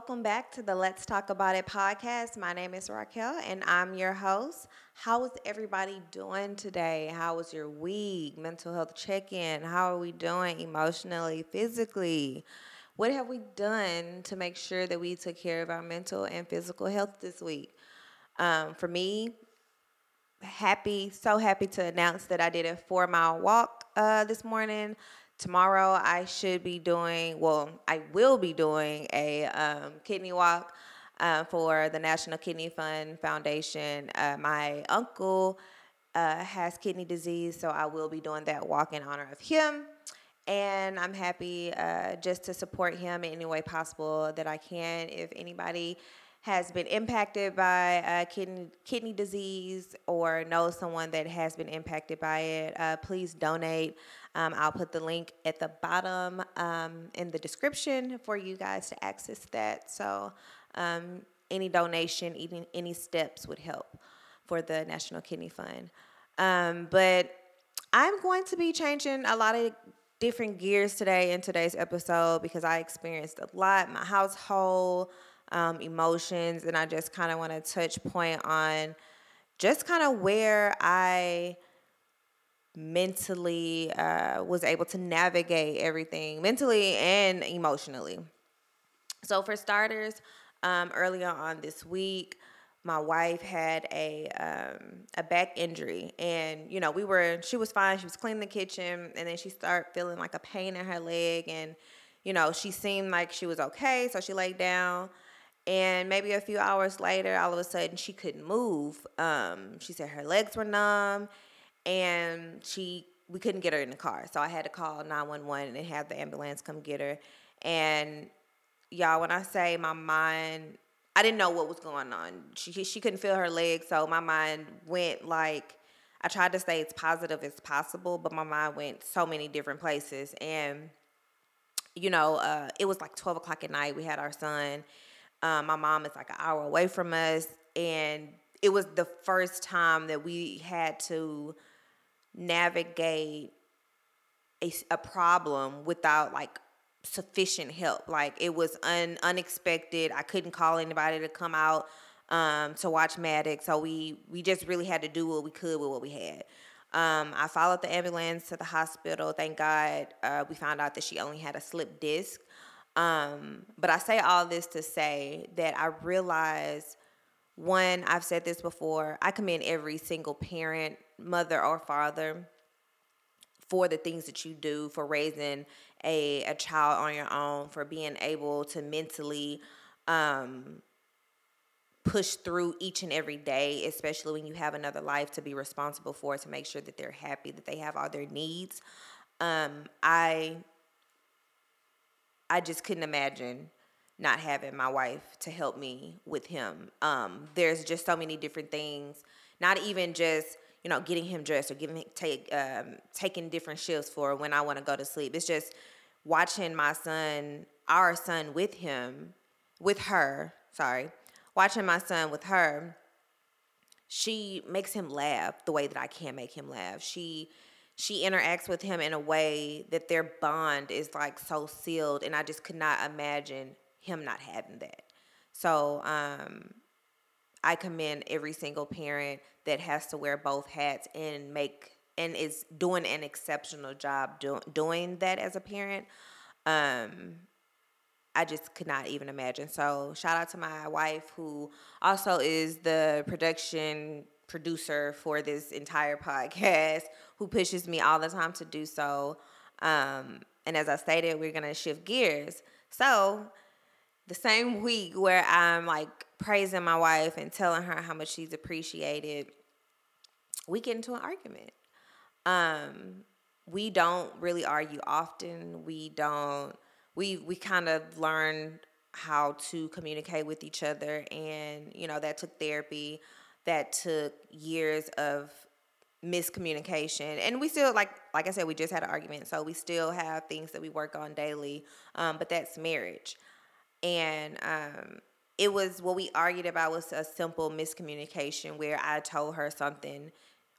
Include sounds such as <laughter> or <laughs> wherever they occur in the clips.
Welcome back to the Let's Talk About It podcast. My name is Raquel and I'm your host. How is everybody doing today? How was your week? Mental health check in. How are we doing emotionally, physically? What have we done to make sure that we took care of our mental and physical health this week? Um, for me, happy, so happy to announce that I did a four mile walk uh, this morning. Tomorrow I should be doing, well, I will be doing a um, kidney walk uh, for the National Kidney Fund Foundation. Uh, my uncle uh, has kidney disease, so I will be doing that walk in honor of him. And I'm happy uh, just to support him in any way possible that I can. If anybody has been impacted by uh, kidney kidney disease or knows someone that has been impacted by it, uh, please donate. Um, I'll put the link at the bottom um, in the description for you guys to access that. So um, any donation, any, any steps would help for the National Kidney Fund. Um, but I'm going to be changing a lot of different gears today in today's episode because I experienced a lot. My household um, emotions, and I just kind of want to touch point on just kind of where I mentally uh, was able to navigate everything mentally and emotionally. So, for starters, um, earlier on this week, my wife had a um, a back injury, and you know we were she was fine. She was cleaning the kitchen, and then she started feeling like a pain in her leg, and you know she seemed like she was okay, so she laid down. And maybe a few hours later, all of a sudden, she couldn't move. Um, she said her legs were numb, and she we couldn't get her in the car. So I had to call 911 and have the ambulance come get her. And y'all, when I say my mind, I didn't know what was going on. She she couldn't feel her legs, so my mind went like I tried to stay as positive as possible, but my mind went so many different places. And you know, uh, it was like 12 o'clock at night. We had our son um, my mom is like an hour away from us, and it was the first time that we had to navigate a, a problem without like sufficient help. Like it was un, unexpected. I couldn't call anybody to come out um, to watch Maddox, so we we just really had to do what we could with what we had. Um, I followed the ambulance to the hospital. Thank God, uh, we found out that she only had a slip disc. Um, but I say all this to say that I realize one, I've said this before, I commend every single parent, mother or father for the things that you do, for raising a, a child on your own, for being able to mentally um, push through each and every day, especially when you have another life to be responsible for, to make sure that they're happy, that they have all their needs. Um, I I just couldn't imagine not having my wife to help me with him. Um, there's just so many different things, not even just you know getting him dressed or giving take um, taking different shifts for when I want to go to sleep. It's just watching my son, our son, with him, with her. Sorry, watching my son with her. She makes him laugh the way that I can't make him laugh. She she interacts with him in a way that their bond is like so sealed and i just could not imagine him not having that so um, i commend every single parent that has to wear both hats and make and is doing an exceptional job do, doing that as a parent um, I just could not even imagine. So, shout out to my wife, who also is the production producer for this entire <laughs> podcast who pushes me all the time to do so. Um, and as I stated, we're going to shift gears. So, the same week where I'm like praising my wife and telling her how much she's appreciated, we get into an argument. Um, we don't really argue often. We don't. We we kind of learn how to communicate with each other, and you know that took therapy that took years of miscommunication and we still like like i said we just had an argument so we still have things that we work on daily um, but that's marriage and um, it was what we argued about was a simple miscommunication where i told her something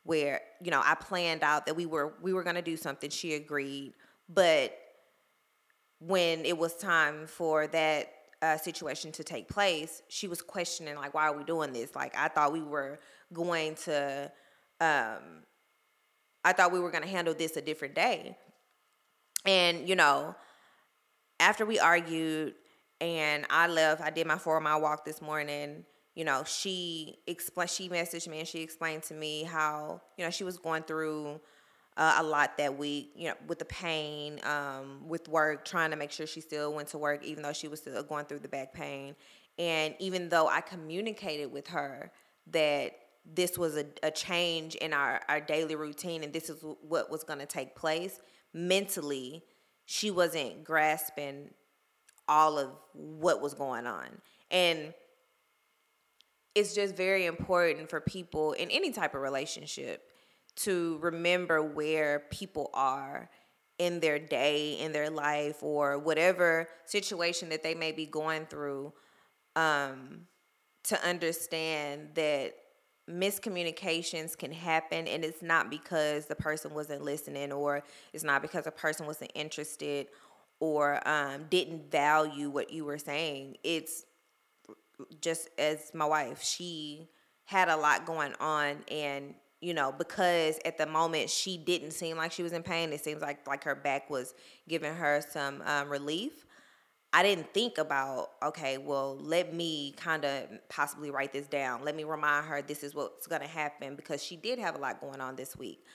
where you know i planned out that we were we were going to do something she agreed but when it was time for that uh, situation to take place, she was questioning like, "Why are we doing this?" Like, I thought we were going to, um, I thought we were going to handle this a different day. And you know, after we argued and I left, I did my four mile walk this morning. You know, she explained. She messaged me and she explained to me how you know she was going through uh, a lot that week, you know, with the pain, um, with work, trying to make sure she still went to work, even though she was still going through the back pain. And even though I communicated with her that this was a, a change in our, our daily routine and this is what was going to take place, mentally, she wasn't grasping all of what was going on. And it's just very important for people in any type of relationship to remember where people are in their day, in their life, or whatever situation that they may be going through, um, to understand that miscommunications can happen and it's not because the person wasn't listening or it's not because a person wasn't interested or um, didn't value what you were saying it's just as my wife she had a lot going on and you know, because at the moment she didn't seem like she was in pain. It seems like like her back was giving her some um, relief. I didn't think about okay, well, let me kind of possibly write this down. Let me remind her this is what's going to happen because she did have a lot going on this week.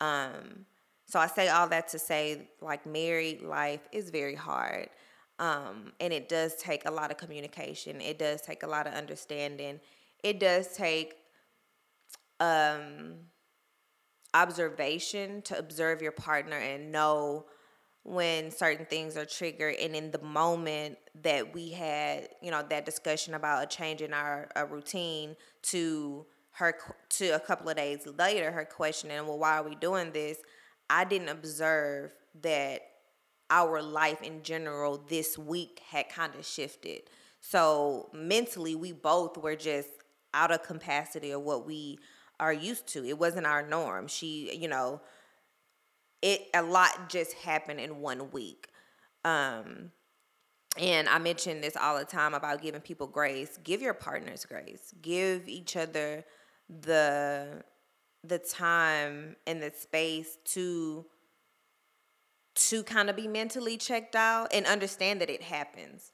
Um, so I say all that to say, like, married life is very hard. Um, and it does take a lot of communication. It does take a lot of understanding. It does take um, observation to observe your partner and know when certain things are triggered and in the moment that we had you know that discussion about a change in our, routine to her to a couple of days later her questioning well why are we doing this i didn't observe that our life in general this week had kind of shifted so mentally we both were just out of capacity of what we are used to. It wasn't our norm. She, you know, it a lot just happened in one week. Um and I mention this all the time about giving people grace. Give your partners grace. Give each other the the time and the space to to kind of be mentally checked out and understand that it happens.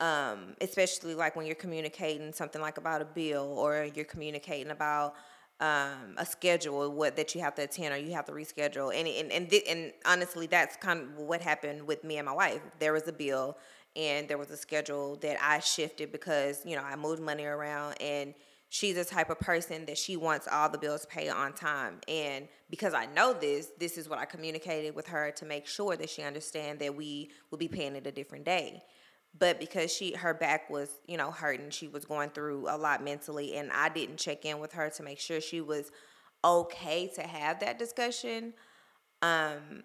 Um, especially like when you're communicating something like about a bill or you're communicating about um, a schedule what that you have to attend or you have to reschedule and and and, th- and honestly that's kind of what happened with me and my wife there was a bill and there was a schedule that I shifted because you know I moved money around and she's the type of person that she wants all the bills paid on time. And because I know this this is what I communicated with her to make sure that she understand that we will be paying it a different day. But because she her back was you know hurting she was going through a lot mentally and i didn't check in with her to make sure she was okay to have that discussion um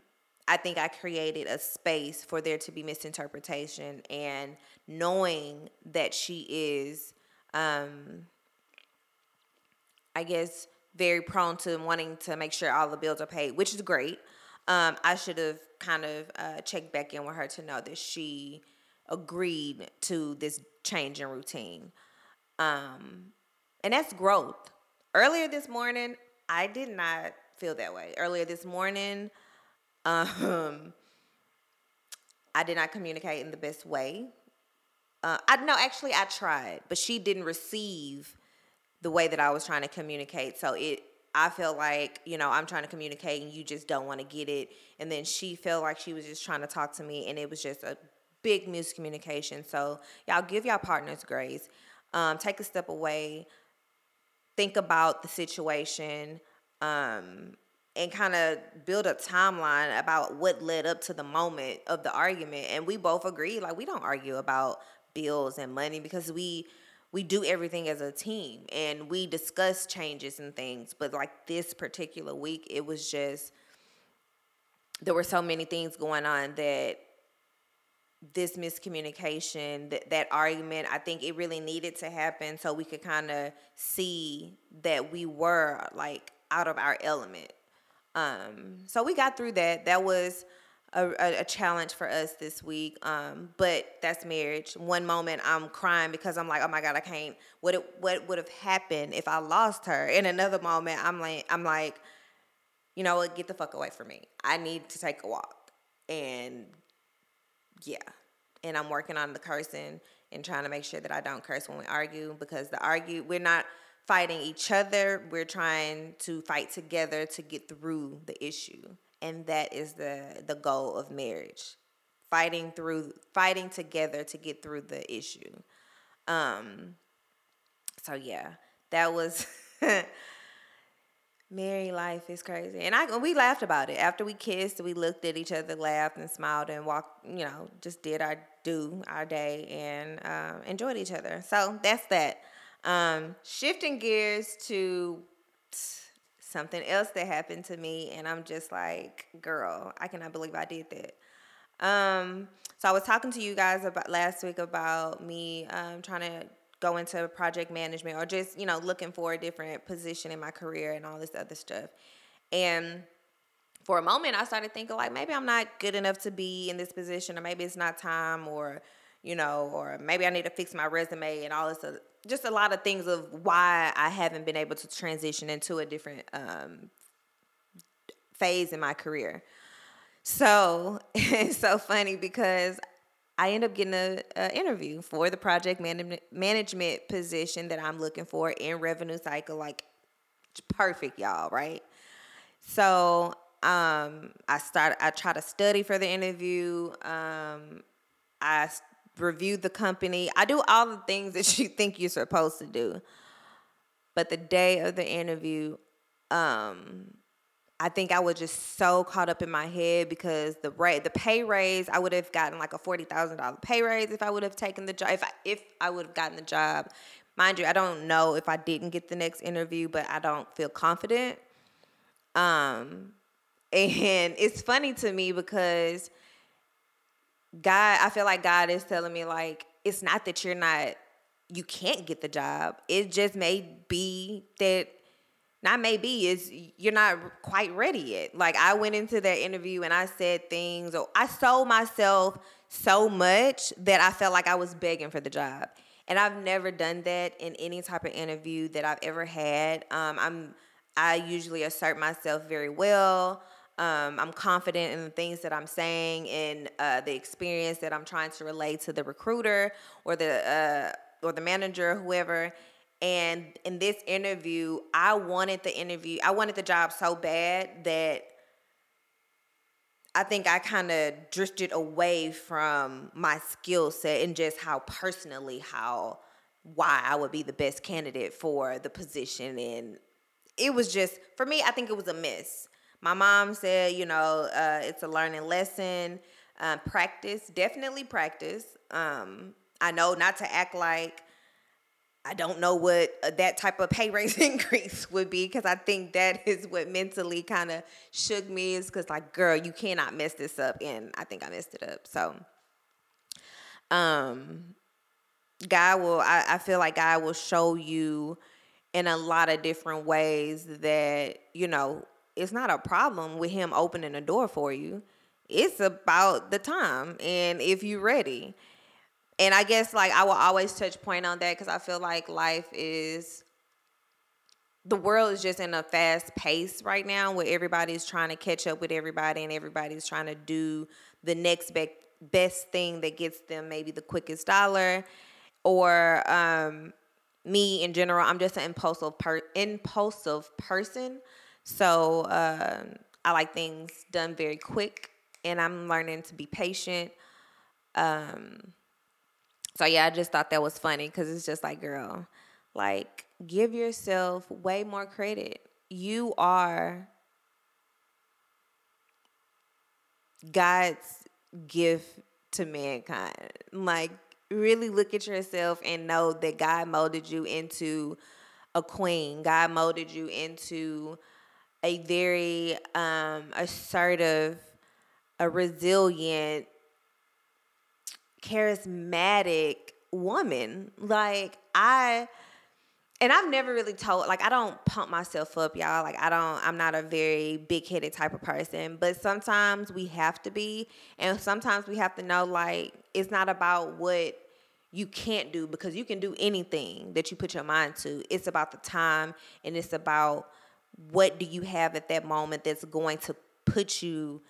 i think i created a space for there to be misinterpretation and knowing that she is um i guess very prone to wanting to make sure all the bills are paid which is great um i should have kind of uh, checked back in with her to know that she agreed to this change in routine. Um, and that's growth. Earlier this morning, I did not feel that way. Earlier this morning, um, I did not communicate in the best way. Uh, I know actually I tried, but she didn't receive the way that I was trying to communicate. So it I felt like, you know, I'm trying to communicate and you just don't want to get it. And then she felt like she was just trying to talk to me and it was just a big miscommunication. So y'all give y'all partners grace. Um, take a step away. Think about the situation. Um, and kind of build a timeline about what led up to the moment of the argument. And we both agree, like we don't argue about bills and money because we we do everything as a team and we discuss changes and things. But like this particular week, it was just there were so many things going on that this miscommunication, that, that argument, I think it really needed to happen so we could kind of see that we were like out of our element. Um, so we got through that. That was a, a, challenge for us this week. Um, but that's marriage. One moment I'm crying because I'm like, oh my god, I can't. What it, what would have happened if I lost her? In another moment, I'm like, I'm like, you know what? Get the fuck away from me. I need to take a walk. And yeah, and I'm working on the cursing and trying to make sure that I don't curse when we argue because the argue we're not fighting each other. We're trying to fight together to get through the issue and that is the the goal of marriage fighting through fighting together to get through the issue. Um so yeah that was <laughs> married life is crazy. And i we laughed about it. After we kissed we looked at each other laughed and smiled and walked you know just did our do our day and uh, enjoyed each other. So that's that. Um shifting gears to something else that happened to me and I'm just like, girl, I cannot believe I did that. Um, so I was talking to you guys about last week about me um, trying to go into project management or just, you know, looking for a different position in my career and all this other stuff. And for a moment I started thinking like maybe I'm not good enough to be in this position or maybe it's not time or you know, or maybe I need to fix my resume and all this just a lot of things of why I haven't been able to transition into a different um, phase in my career. So <laughs> it's so funny because I end up getting an interview for the project man- management position that I'm looking for in revenue cycle. Like, perfect, y'all, right? So um, I start. I try to study for the interview. Um, I reviewed the company. I do all the things that <laughs> you think you're supposed to do. But the day of the interview, um, I think I was just so caught up in my head because the rate, the pay raise, I would have gotten like a forty thousand dollar pay raise if I would have taken the job. If I, if I would have gotten the job, mind you, I don't know if I didn't get the next interview, but I don't feel confident. Um, <laughs> and it's funny to me because God, I feel like God is telling me like it's not that you're not you can't get the job. It just may be that not maybe is you're not quite ready yet. Like I went into that interview and I said things or I sold myself so much that I felt like I was begging for the job. And I've never done that in any type of interview that I've ever had. Um, I'm I usually assert myself very well. Um, I'm confident in the things that I'm saying and uh, the experience that I'm trying to relate to the recruiter or the uh, or the manager, whoever. And in this interview, I wanted the interview. I wanted the job so bad that I think I kind of drifted away from my skill set and just how personally how why I would be the best candidate for the position and it was just for me I think it was a miss my mom said, you know, uh, it's a learning lesson. Uh, practice, definitely practice. Um, I know not to act like I don't know what uh, that type of pay raise <laughs> increase would be because I think that is what mentally kind of shook me is because like, girl, you cannot mess this up, and I think I messed it up. So, um, God will. I, I feel like God will show you in a lot of different ways that you know it's not a problem with him opening the door for you. It's about the time and if you're ready. And I guess like I will always touch point on that because I feel like life is the world is just in a fast pace right now where everybody's trying to catch up with everybody and everybody's trying to do the next be- best thing that gets them maybe the quickest dollar or um, me in general i'm just an impulsive per- impulsive person so uh, I like things done very quick, and I'm learning to be patient. Um, so yeah, I just thought that was funny because it's just like, girl, like give yourself way more credit. You are God's gift to mankind. Like really look at yourself and know that God molded you into a queen. God molded you into a very um, assertive, a resilient, charismatic woman. Like I and I've never really told like I don't pump myself up, y'all. Like I don't I'm not a very big-headed type of person, but sometimes we have to be and sometimes we have to know like it's not about what you can't do because you can do anything that you put your mind to. It's about the time and it's about what do you have at that moment that's going to put you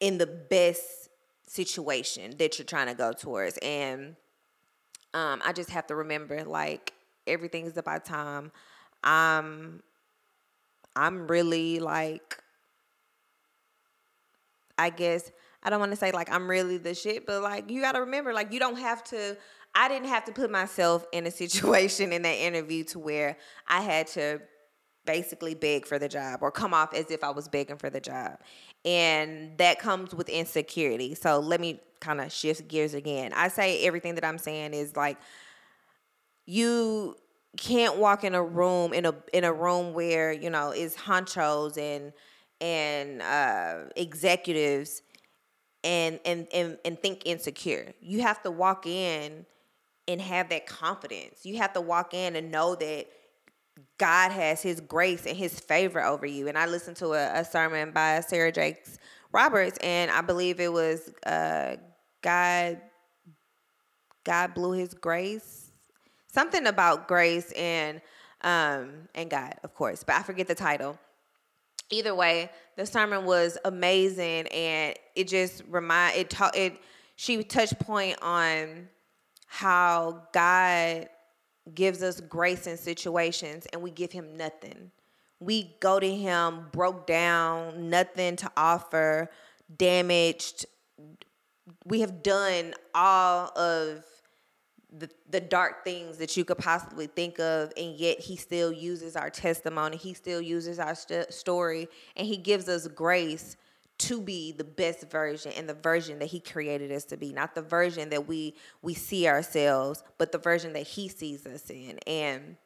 in the best situation that you're trying to go towards and um, I just have to remember like everything is about time. I'm I'm really like I guess I don't want to say like I'm really the shit, but like you got to remember like you don't have to I didn't have to put myself in a situation <laughs> in that interview to where I had to basically beg for the job or come off as if I was begging for the job. And that comes with insecurity. So let me kind of shift gears again. I say everything that I'm saying is like you can't walk in a room in a in a room where you know is honchos and and uh, executives and, and and and think insecure. You have to walk in and have that confidence. You have to walk in and know that God has His grace and His favor over you. And I listened to a, a sermon by Sarah Jakes Roberts, and I believe it was uh, God. God blew His grace something about grace and um, and God, of course, but I forget the title. Either way, the sermon was amazing, and it just remind it taught it. She touched point on how God gives us grace in situations, and we give Him nothing. We go to Him broke down, nothing to offer, damaged. We have done all of the, the dark things that you could possibly think of and yet he still uses our testimony he still uses our st- story and he gives us grace to be the best version and the version that he created us to be not the version that we we see ourselves but the version that he sees us in and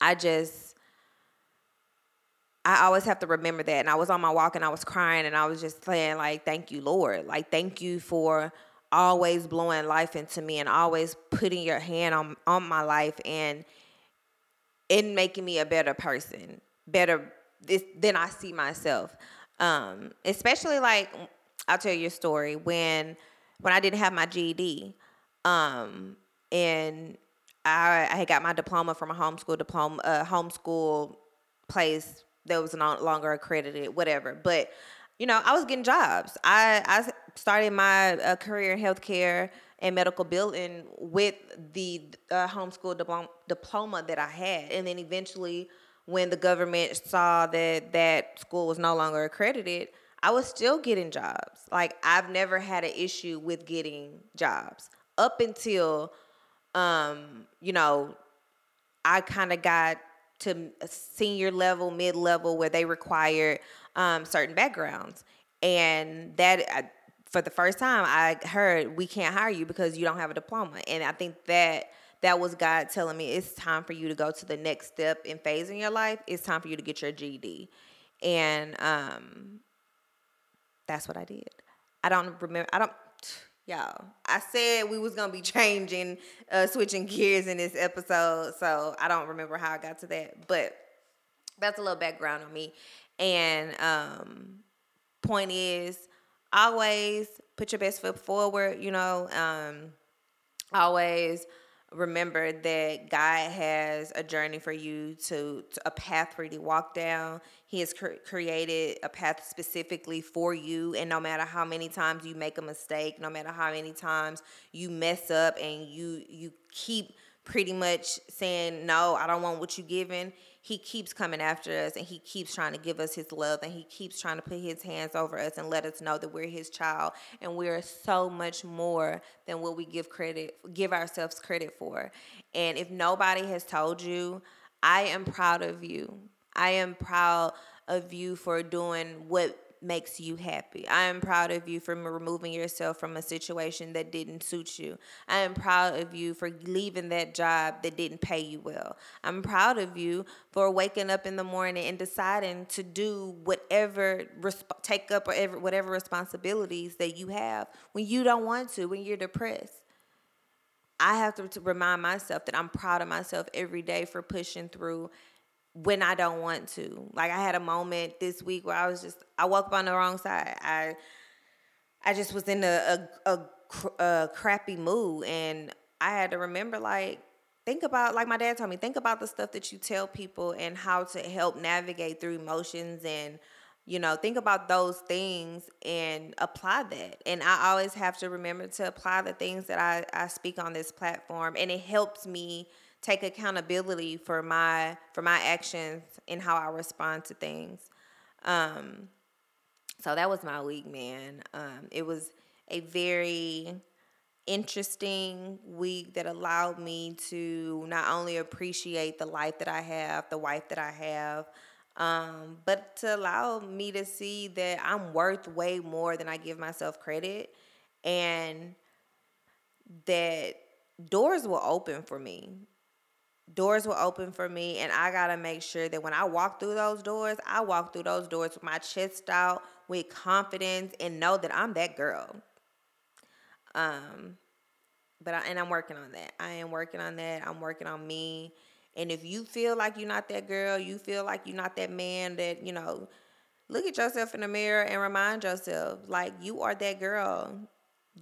i just I always have to remember that. And I was on my walk and I was crying and I was just saying, like, thank you, Lord. Like, thank you for always blowing life into me and always putting your hand on on my life and in making me a better person, better this than I see myself. Um, especially like I'll tell you a story when when I didn't have my GED, um, and I I had got my diploma from a homeschool diploma, a homeschool place that was no longer accredited, whatever. But you know, I was getting jobs. I I started my uh, career in healthcare and medical billing with the uh, homeschool diploma, diploma that I had, and then eventually, when the government saw that that school was no longer accredited, I was still getting jobs. Like I've never had an issue with getting jobs up until, um, you know, I kind of got to senior level, mid level, where they required um, certain backgrounds. And that, for the first time, I heard we can't hire you because you don't have a diploma. And I think that that was God telling me it's time for you to go to the next step in phase in your life. It's time for you to get your GED. And um, that's what I did. I don't remember. I don't y'all. I said we was gonna be <laughs> changing, uh, switching gears in this episode, so I don't remember how I got to that, but that's a little background on me. And um, point is, always put your best foot forward. You know, um, always remember that God has a journey for you to, to a path for you to walk down. He has cr- created a path specifically for you, and no matter how many times you make a mistake, no matter how many times you mess up, and you you keep pretty much saying no, I don't want what you're giving he keeps coming after us and he keeps trying to give us his love and he keeps trying to put his hands over us and let us know that we're his child and we're so much more than what we give credit give ourselves credit for. And if nobody has told you, I am proud of you. I am proud of you for doing what makes you happy. I am proud of you for removing yourself from a situation that didn't suit you. I am proud of you for leaving that job that didn't pay you well. I'm proud of you for waking up in the morning and deciding to do whatever take up whatever whatever responsibilities that you have when you don't want to, when you're depressed. I have to, to remind myself that I'm proud of myself every day for pushing through when I don't want to. Like I had a moment this week where I was just I woke up on the wrong side. I I just was in a a, a, a crappy mood and I had to remember like think about like my dad told me think about the stuff that you tell people and how to help navigate through emotions and you know think about those things and apply that and i always have to remember to apply the things that i, I speak on this platform and it helps me take accountability for my for my actions and how i respond to things um so that was my week man um it was a very interesting week that allowed me to not only appreciate the life that I have, the wife that I have, um, but to allow me to see that I'm worth way more than I give myself credit and that doors will open for me. Doors will open for me, and I gotta make sure that when I walk through those doors, I walk through those doors with my chest out, with confidence, and know that I'm that girl. Um, but I, and I'm working on that. I am working on that. I'm working on me. And if you feel like you're not that girl, you feel like you're not that man that, you know, look at yourself in the mirror and remind yourself like you are that girl.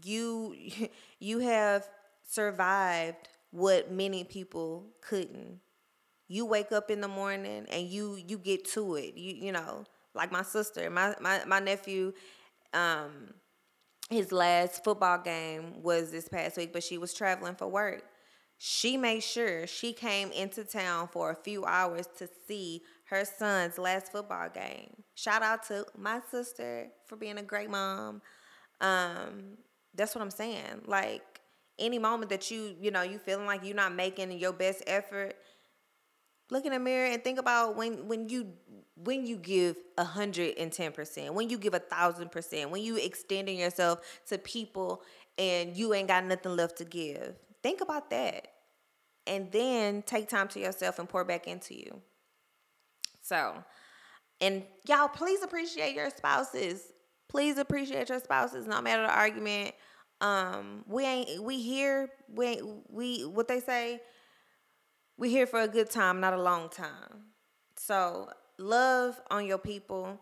You <laughs> you have survived what many people couldn't. You wake up in the morning and you you get to it. You you know, like my sister, my my, my nephew um his last football game was this past week, but she was traveling for work. She made sure she came into town for a few hours to see her son's last football game. Shout out to my sister for being a great mom. Um, that's what I'm saying. Like any moment that you, you know, you feeling like you're not making your best effort, look in the mirror and think about when when you when you give a hundred and ten percent, when you give a thousand percent, when you extending yourself to people and you ain't got nothing left to give. Think about that. And then take time to yourself and pour back into you. So, and y'all, please appreciate your spouses. Please appreciate your spouses, no matter the argument. Um, we ain't we here, we we what they say, we here for a good time, not a long time. So love on your people.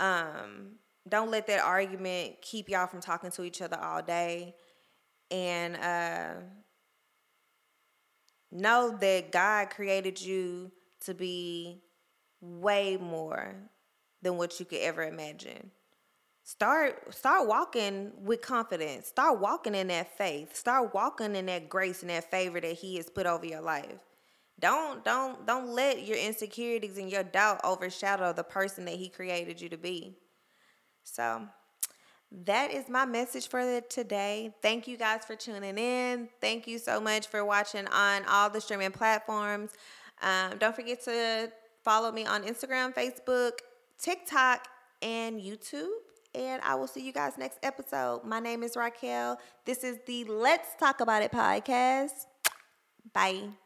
Um, don't let that argument keep y'all from talking to each other all day. And uh, know that God created you to be way more than what you could ever imagine. Start start walking with confidence. Start walking in that faith. Start walking in that grace and that favor that he has put over your life. Don't don't don't let your insecurities and your doubt overshadow the person that he created you to be. So that is my message for today. Thank you guys for tuning in. Thank you so much for watching on all the streaming platforms. Um, don't forget to follow me on Instagram, Facebook, TikTok, and YouTube. And I will see you guys next episode. My name is Raquel. This is the Let's Talk About It podcast. Bye.